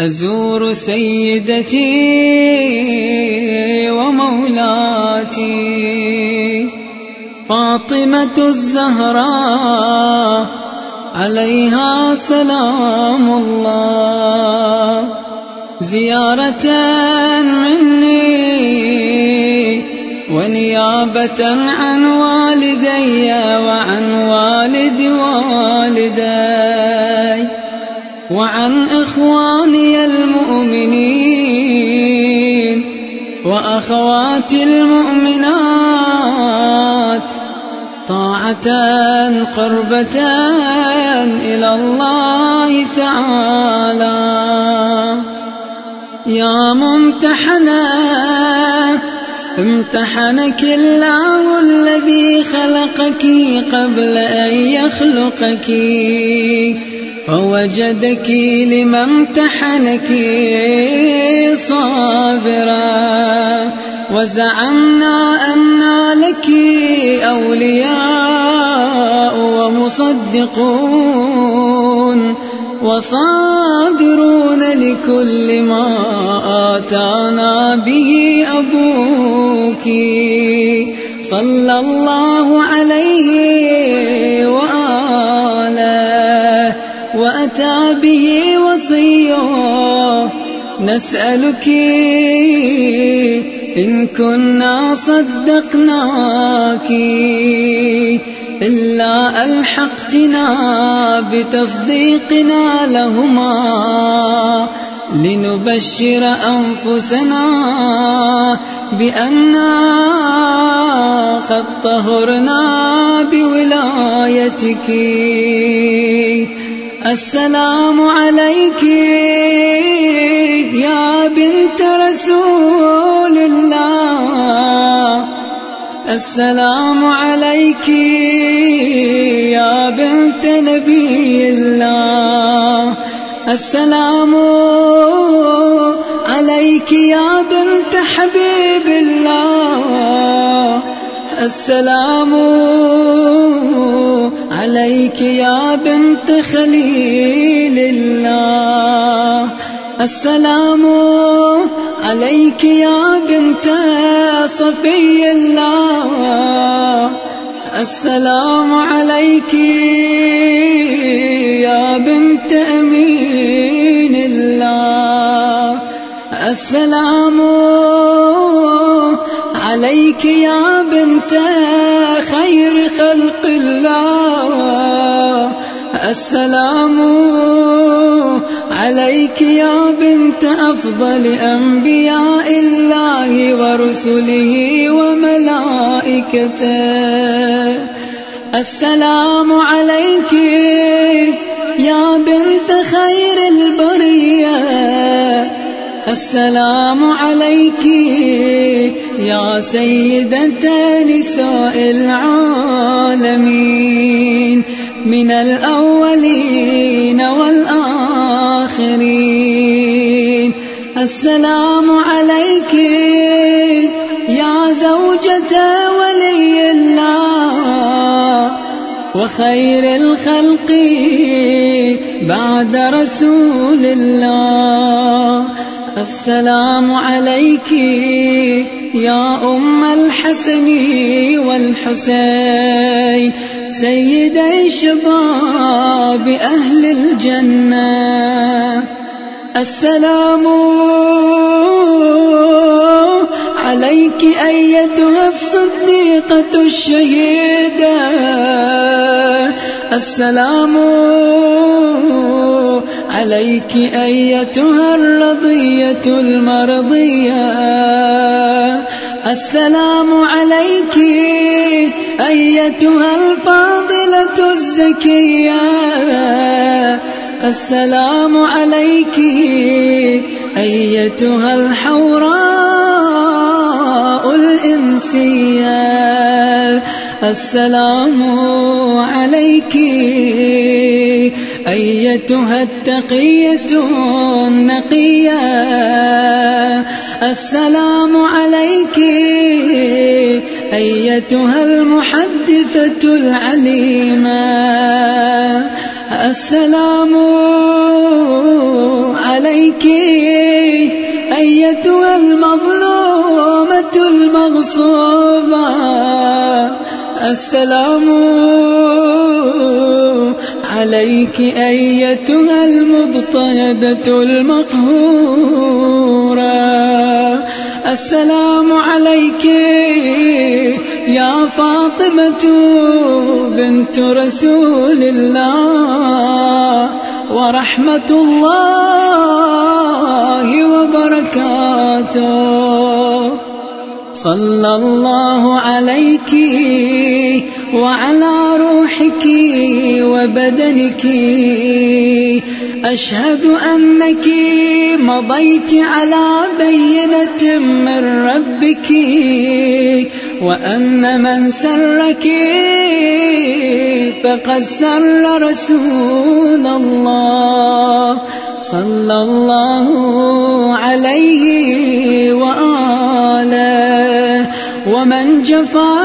أزور سيدتي ومولاتي فاطمة الزهراء عليها سلام الله. زيارة مني ونيابة عن والدي وعن والد والدي وعن وأخواتي المؤمنات طاعة قربة إلى الله تعالى. يا ممتحنا امتحنك الله الذي خلقك قبل أن يخلقك. فوجدك لما امتحنك صابرا. وزعمنا أن لك أولياء ومصدقون وصابرون لكل ما آتانا به أبوك. صلى الله عليه وآله وأتى به وصيه. نسألك إن كنا صدقناك إلا ألحقتنا بتصديقنا لهما لنبشر أنفسنا بأننا قد طهرنا بولايتك. السلام عليك يا بنت رسول السلام عليك يا بنت نبي الله. السلام عليك يا بنت حبيب الله. السلام عليك يا بنت خليل الله. السلام عليك يا بنت صفي الله. السلام عليك يا بنت أمين الله. السلام عليك يا بنت خير خلق الله. السلام عليك يا بنت أفضل أنبياء الله ورسله وملائكته. السلام عليك يا بنت خير البرية. السلام عليك يا سيدة نساء العالمين. من الأولين وخير الخلق بعد رسول الله. السلام عليك يا أم الحسن والحسين سيدي شباب أهل الجنة. السلام عليك أيتها الصديقة الشهيدة. السلام عليك أيتها الرضية المرضية. السلام عليك أيتها الفاضلة الزكية. السلام عليك أيتها الحوراء الإنسية. السلام عليك. أيتها التقية النقية. السلام عليك. أيتها المحدثة العليمة. السلام عليك. السلام عليك أيتها المضطهدة المقهورة. السلام عليك يا فاطمة بنت رسول الله ورحمة الله وبركاته. صلى الله عليك وعلى روحك وبدنك أشهد أنك مضيت على بينة من ربك وأن من سرك فقد سر رسول الله صلى الله عليه وآله. ومن جفاك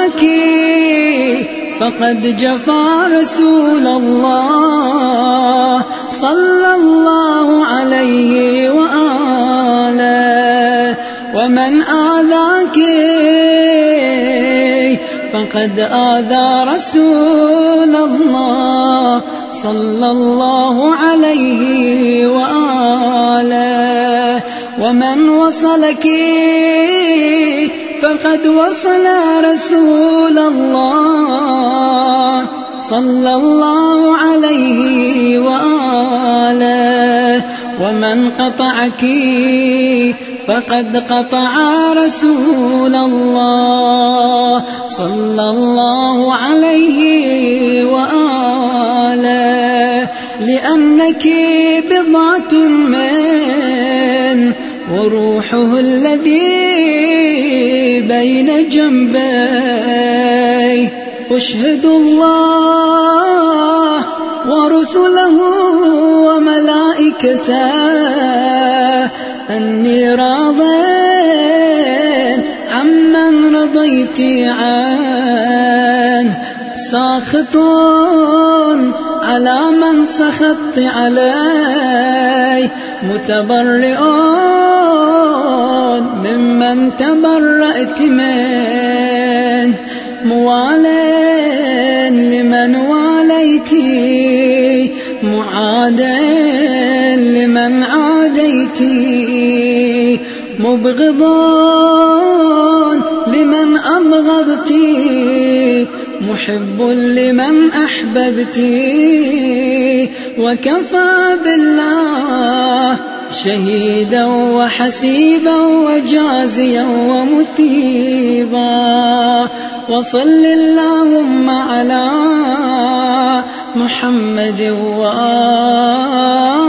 فقد جفا رسول الله صلى الله عليه وآله. ومن آذاك فقد آذى رسول الله صلى الله عليه وآله. ومن وصلك فقد وصل رسول الله صلى الله عليه وآله. ومن قطعك فقد قطع رسول الله صلى الله عليه وآله. لأنك بضعة من وروحه الذي بين جنبي. أشهد الله ورسله وملائكته. أني راض عمن رضيت عنه. ساخط على من سخطت عليه متبرئ ممن تبرأت منه موال لمن واليتي معاد لمن عاديتي مبغض لمن أبغضتي محب لمن أحببت وكفى بالله شهيدا وحسيبا وجازيا ومثيبا وصل اللهم على محمد وآله